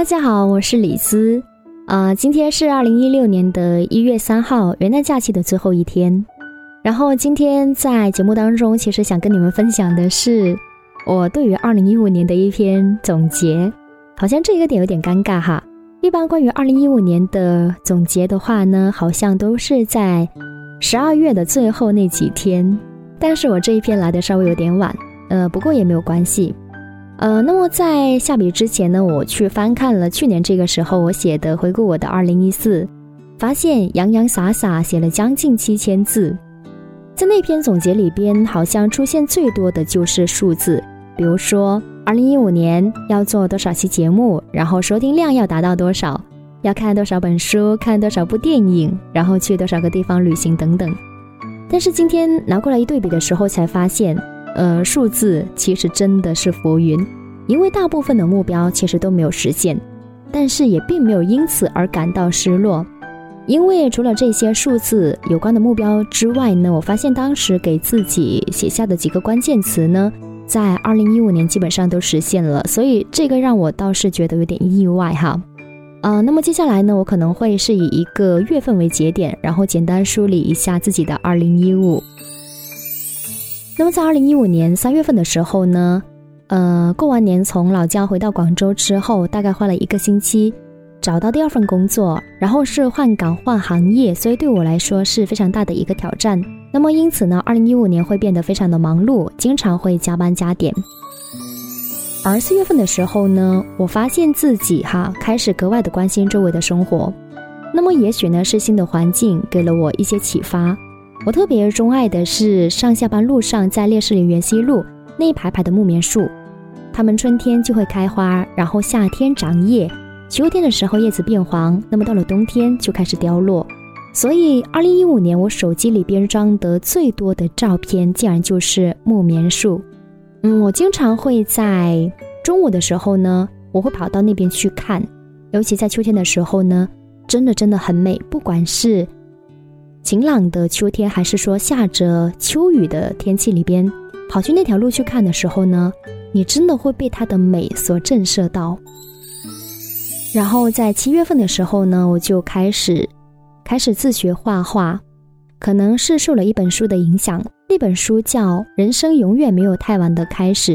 大家好，我是李斯，啊，今天是二零一六年的一月三号，元旦假期的最后一天。然后今天在节目当中，其实想跟你们分享的是我对于二零一五年的一篇总结。好像这一个点有点尴尬哈。一般关于二零一五年的总结的话呢，好像都是在十二月的最后那几天。但是我这一篇来的稍微有点晚，呃，不过也没有关系。呃，那么在下笔之前呢，我去翻看了去年这个时候我写的回顾我的二零一四，发现洋洋洒洒写了将近七千字。在那篇总结里边，好像出现最多的就是数字，比如说二零一五年要做多少期节目，然后收听量要达到多少，要看多少本书，看多少部电影，然后去多少个地方旅行等等。但是今天拿过来一对比的时候，才发现。呃，数字其实真的是浮云，因为大部分的目标其实都没有实现，但是也并没有因此而感到失落，因为除了这些数字有关的目标之外呢，我发现当时给自己写下的几个关键词呢，在二零一五年基本上都实现了，所以这个让我倒是觉得有点意外哈。啊，那么接下来呢，我可能会是以一个月份为节点，然后简单梳理一下自己的二零一五。那么在二零一五年三月份的时候呢，呃，过完年从老家回到广州之后，大概花了一个星期，找到第二份工作，然后是换岗换行业，所以对我来说是非常大的一个挑战。那么因此呢，二零一五年会变得非常的忙碌，经常会加班加点。而四月份的时候呢，我发现自己哈开始格外的关心周围的生活。那么也许呢是新的环境给了我一些启发。我特别钟爱的是上下班路上，在烈士陵园西路那一排排的木棉树，它们春天就会开花，然后夏天长叶，秋天的时候叶子变黄，那么到了冬天就开始凋落。所以，二零一五年我手机里边装的最多的照片，竟然就是木棉树。嗯，我经常会在中午的时候呢，我会跑到那边去看，尤其在秋天的时候呢，真的真的很美，不管是。晴朗的秋天，还是说下着秋雨的天气里边，跑去那条路去看的时候呢，你真的会被它的美所震慑到。然后在七月份的时候呢，我就开始开始自学画画，可能是受了一本书的影响，那本书叫《人生永远没有太晚的开始》。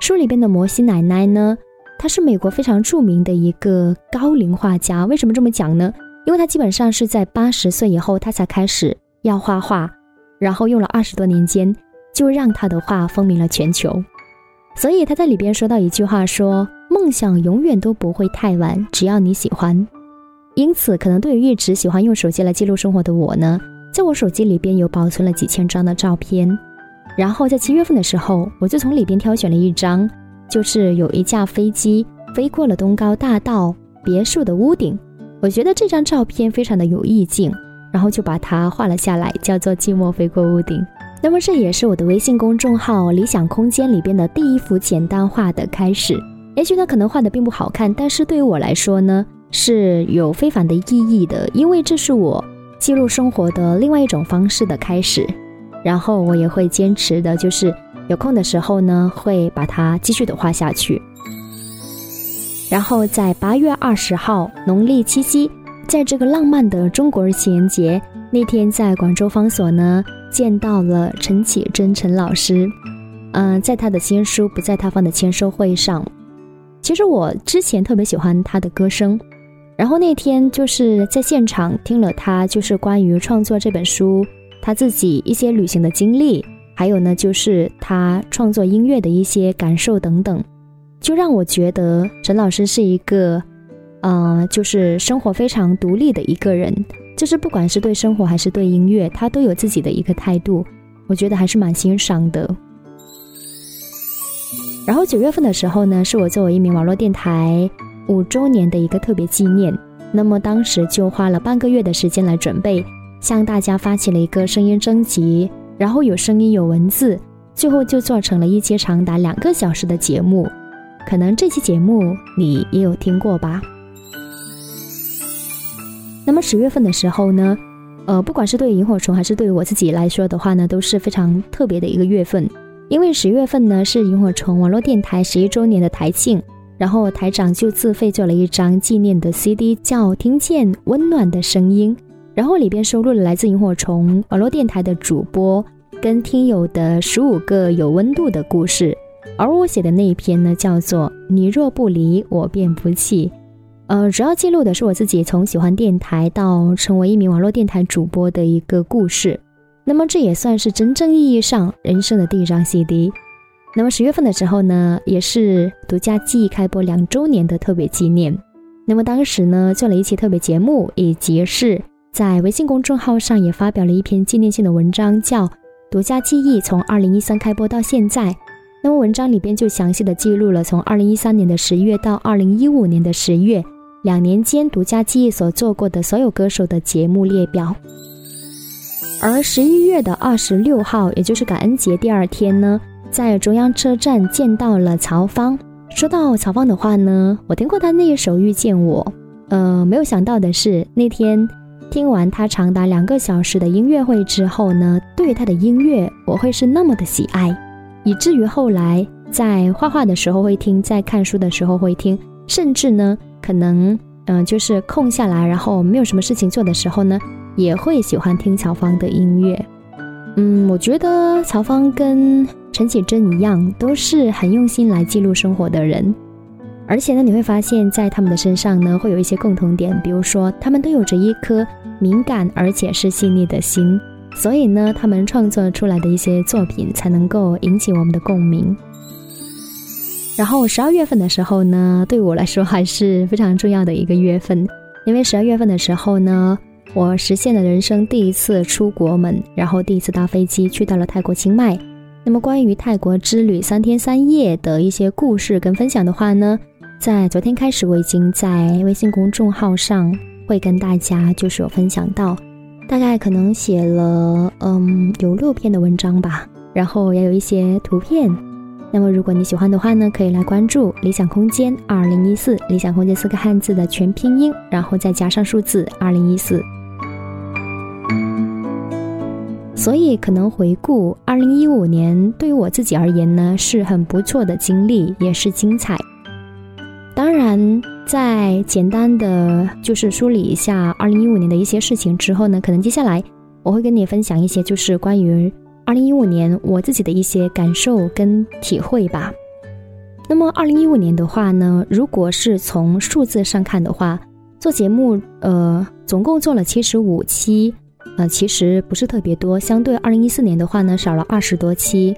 书里边的摩西奶奶呢，她是美国非常著名的一个高龄画家。为什么这么讲呢？因为他基本上是在八十岁以后，他才开始要画画，然后用了二十多年间，就让他的画风靡了全球。所以他在里边说到一句话，说梦想永远都不会太晚，只要你喜欢。因此，可能对于一直喜欢用手机来记录生活的我呢，在我手机里边有保存了几千张的照片。然后在七月份的时候，我就从里边挑选了一张，就是有一架飞机飞过了东高大道别墅的屋顶。我觉得这张照片非常的有意境，然后就把它画了下来，叫做“寂寞飞过屋顶”。那么这也是我的微信公众号“理想空间”里边的第一幅简单画的开始。也许呢，可能画的并不好看，但是对于我来说呢，是有非凡的意义的，因为这是我记录生活的另外一种方式的开始。然后我也会坚持的，就是有空的时候呢，会把它继续的画下去。然后在八月二十号，农历七夕，在这个浪漫的中国情人节那天，在广州方所呢，见到了陈绮贞陈老师。嗯，在他的新书《不在他方》的签售会上，其实我之前特别喜欢他的歌声，然后那天就是在现场听了他，就是关于创作这本书，他自己一些旅行的经历，还有呢，就是他创作音乐的一些感受等等。就让我觉得陈老师是一个，呃，就是生活非常独立的一个人，就是不管是对生活还是对音乐，他都有自己的一个态度，我觉得还是蛮欣赏的。然后九月份的时候呢，是我作为一名网络电台五周年的一个特别纪念，那么当时就花了半个月的时间来准备，向大家发起了一个声音征集，然后有声音有文字，最后就做成了一期长达两个小时的节目。可能这期节目你也有听过吧。那么十月份的时候呢，呃，不管是对萤火虫还是对我自己来说的话呢，都是非常特别的一个月份，因为十月份呢是萤火虫网络电台十一周年的台庆，然后台长就自费做了一张纪念的 CD，叫《听见温暖的声音》，然后里边收录了来自萤火虫网络电台的主播跟听友的十五个有温度的故事。而我写的那一篇呢，叫做《你若不离，我便不弃》。呃，主要记录的是我自己从喜欢电台到成为一名网络电台主播的一个故事。那么这也算是真正意义上人生的第一张 CD。那么十月份的时候呢，也是独家记忆开播两周年的特别纪念。那么当时呢，做了一期特别节目，以及是在微信公众号上也发表了一篇纪念性的文章，叫《独家记忆从二零一三开播到现在》。那么文章里边就详细的记录了从二零一三年的十月到二零一五年的十月。两年间，独家记忆所做过的所有歌手的节目列表。而十一月的二十六号，也就是感恩节第二天呢，在中央车站见到了曹芳。说到曹芳的话呢，我听过他那一首《遇见我》，呃，没有想到的是，那天听完他长达两个小时的音乐会之后呢，对于他的音乐，我会是那么的喜爱，以至于后来在画画的时候会听，在看书的时候会听，甚至呢。可能，嗯，就是空下来，然后没有什么事情做的时候呢，也会喜欢听曹芳的音乐。嗯，我觉得曹芳跟陈绮贞一样，都是很用心来记录生活的人。而且呢，你会发现在他们的身上呢，会有一些共同点，比如说他们都有着一颗敏感而且是细腻的心，所以呢，他们创作出来的一些作品才能够引起我们的共鸣。然后十二月份的时候呢，对我来说还是非常重要的一个月份，因为十二月份的时候呢，我实现了人生第一次出国门，然后第一次搭飞机去到了泰国清迈。那么关于泰国之旅三天三夜的一些故事跟分享的话呢，在昨天开始我已经在微信公众号上会跟大家就是有分享到，大概可能写了嗯有六篇的文章吧，然后也有一些图片。那么，如果你喜欢的话呢，可以来关注理想空间二零一四，理想空间四个汉字的全拼音，然后再加上数字二零一四。所以，可能回顾二零一五年，对于我自己而言呢，是很不错的经历，也是精彩。当然，在简单的就是梳理一下二零一五年的一些事情之后呢，可能接下来我会跟你分享一些，就是关于。二零一五年，我自己的一些感受跟体会吧。那么，二零一五年的话呢，如果是从数字上看的话，做节目，呃，总共做了七十五期，呃，其实不是特别多。相对二零一四年的话呢，少了二十多期。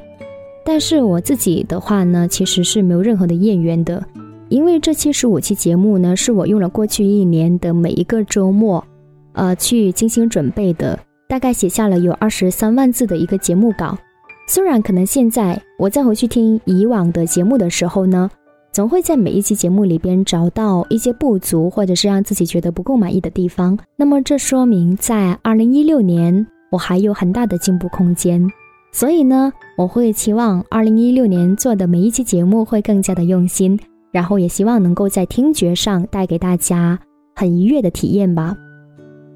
但是我自己的话呢，其实是没有任何的厌缘的，因为这七十五期节目呢，是我用了过去一年的每一个周末，呃，去精心准备的。大概写下了有二十三万字的一个节目稿，虽然可能现在我再回去听以往的节目的时候呢，总会在每一期节目里边找到一些不足，或者是让自己觉得不够满意的地方。那么这说明在二零一六年我还有很大的进步空间，所以呢，我会期望二零一六年做的每一期节目会更加的用心，然后也希望能够在听觉上带给大家很愉悦的体验吧。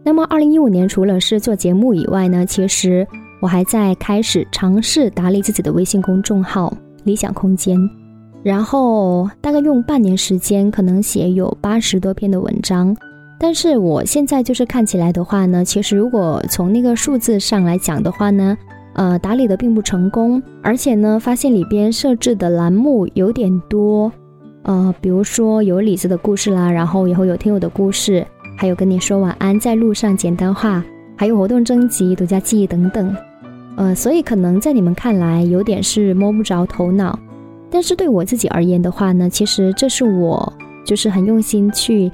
那么，二零一五年除了是做节目以外呢，其实我还在开始尝试打理自己的微信公众号“理想空间”，然后大概用半年时间，可能写有八十多篇的文章。但是我现在就是看起来的话呢，其实如果从那个数字上来讲的话呢，呃，打理的并不成功，而且呢，发现里边设置的栏目有点多，呃，比如说有李子的故事啦，然后以后有听友的故事。还有跟你说晚安，在路上简单化，还有活动征集、独家记忆等等，呃，所以可能在你们看来有点是摸不着头脑，但是对我自己而言的话呢，其实这是我就是很用心去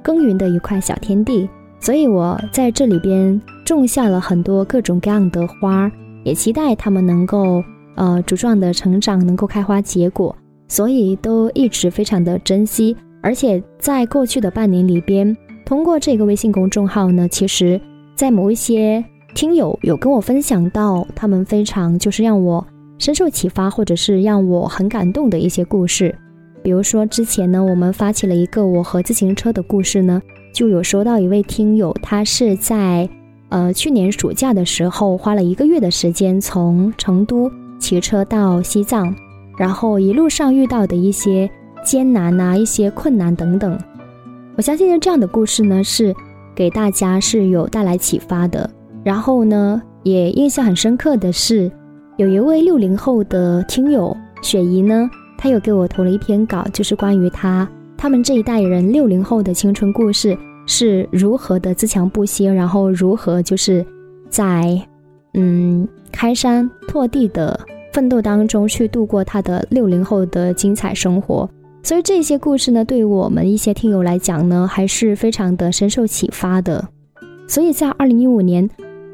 耕耘的一块小天地，所以我在这里边种下了很多各种各样的花，也期待它们能够呃茁壮的成长，能够开花结果，所以都一直非常的珍惜，而且在过去的半年里边。通过这个微信公众号呢，其实，在某一些听友有跟我分享到，他们非常就是让我深受启发，或者是让我很感动的一些故事。比如说之前呢，我们发起了一个我和自行车的故事呢，就有收到一位听友，他是在呃去年暑假的时候花了一个月的时间从成都骑车到西藏，然后一路上遇到的一些艰难啊，一些困难等等。我相信这样的故事呢，是给大家是有带来启发的。然后呢，也印象很深刻的是，有一位六零后的听友雪姨呢，她有给我投了一篇稿，就是关于她他们这一代人六零后的青春故事是如何的自强不息，然后如何就是在嗯开山拓地的。奋斗当中去度过他的六零后的精彩生活，所以这些故事呢，对于我们一些听友来讲呢，还是非常的深受启发的。所以在二零一五年，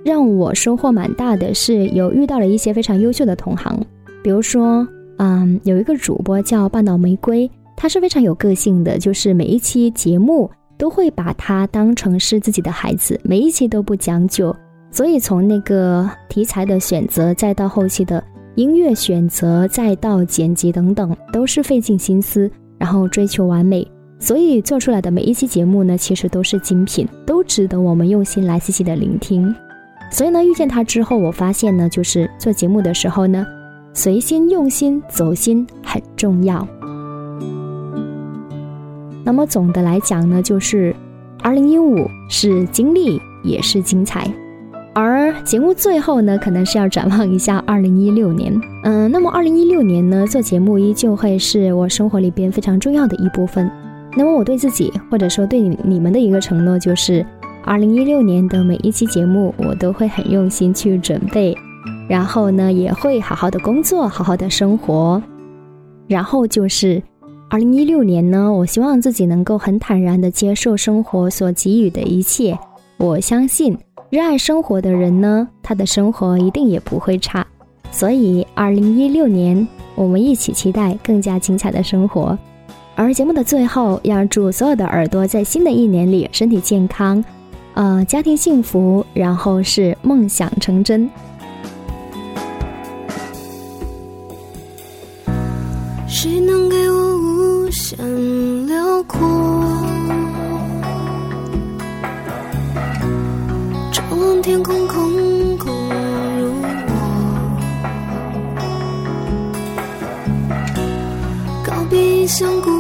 让我收获蛮大的是有遇到了一些非常优秀的同行，比如说，嗯，有一个主播叫半岛玫瑰，他是非常有个性的，就是每一期节目都会把他当成是自己的孩子，每一期都不将就，所以从那个题材的选择，再到后期的。音乐选择，再到剪辑等等，都是费尽心思，然后追求完美，所以做出来的每一期节目呢，其实都是精品，都值得我们用心来细细的聆听。所以呢，遇见他之后，我发现呢，就是做节目的时候呢，随心、用心、走心很重要。那么总的来讲呢，就是二零一五是经历，也是精彩。而节目最后呢，可能是要展望一下二零一六年。嗯，那么二零一六年呢，做节目依旧会是我生活里边非常重要的一部分。那么我对自己，或者说对你你们的一个承诺，就是二零一六年的每一期节目，我都会很用心去准备，然后呢，也会好好的工作，好好的生活。然后就是二零一六年呢，我希望自己能够很坦然的接受生活所给予的一切。我相信。热爱生活的人呢，他的生活一定也不会差。所以，二零一六年，我们一起期待更加精彩的生活。而节目的最后，要祝所有的耳朵在新的一年里身体健康，呃，家庭幸福，然后是梦想成真。谁能给我无限辽阔？天空空空如我，告别异乡孤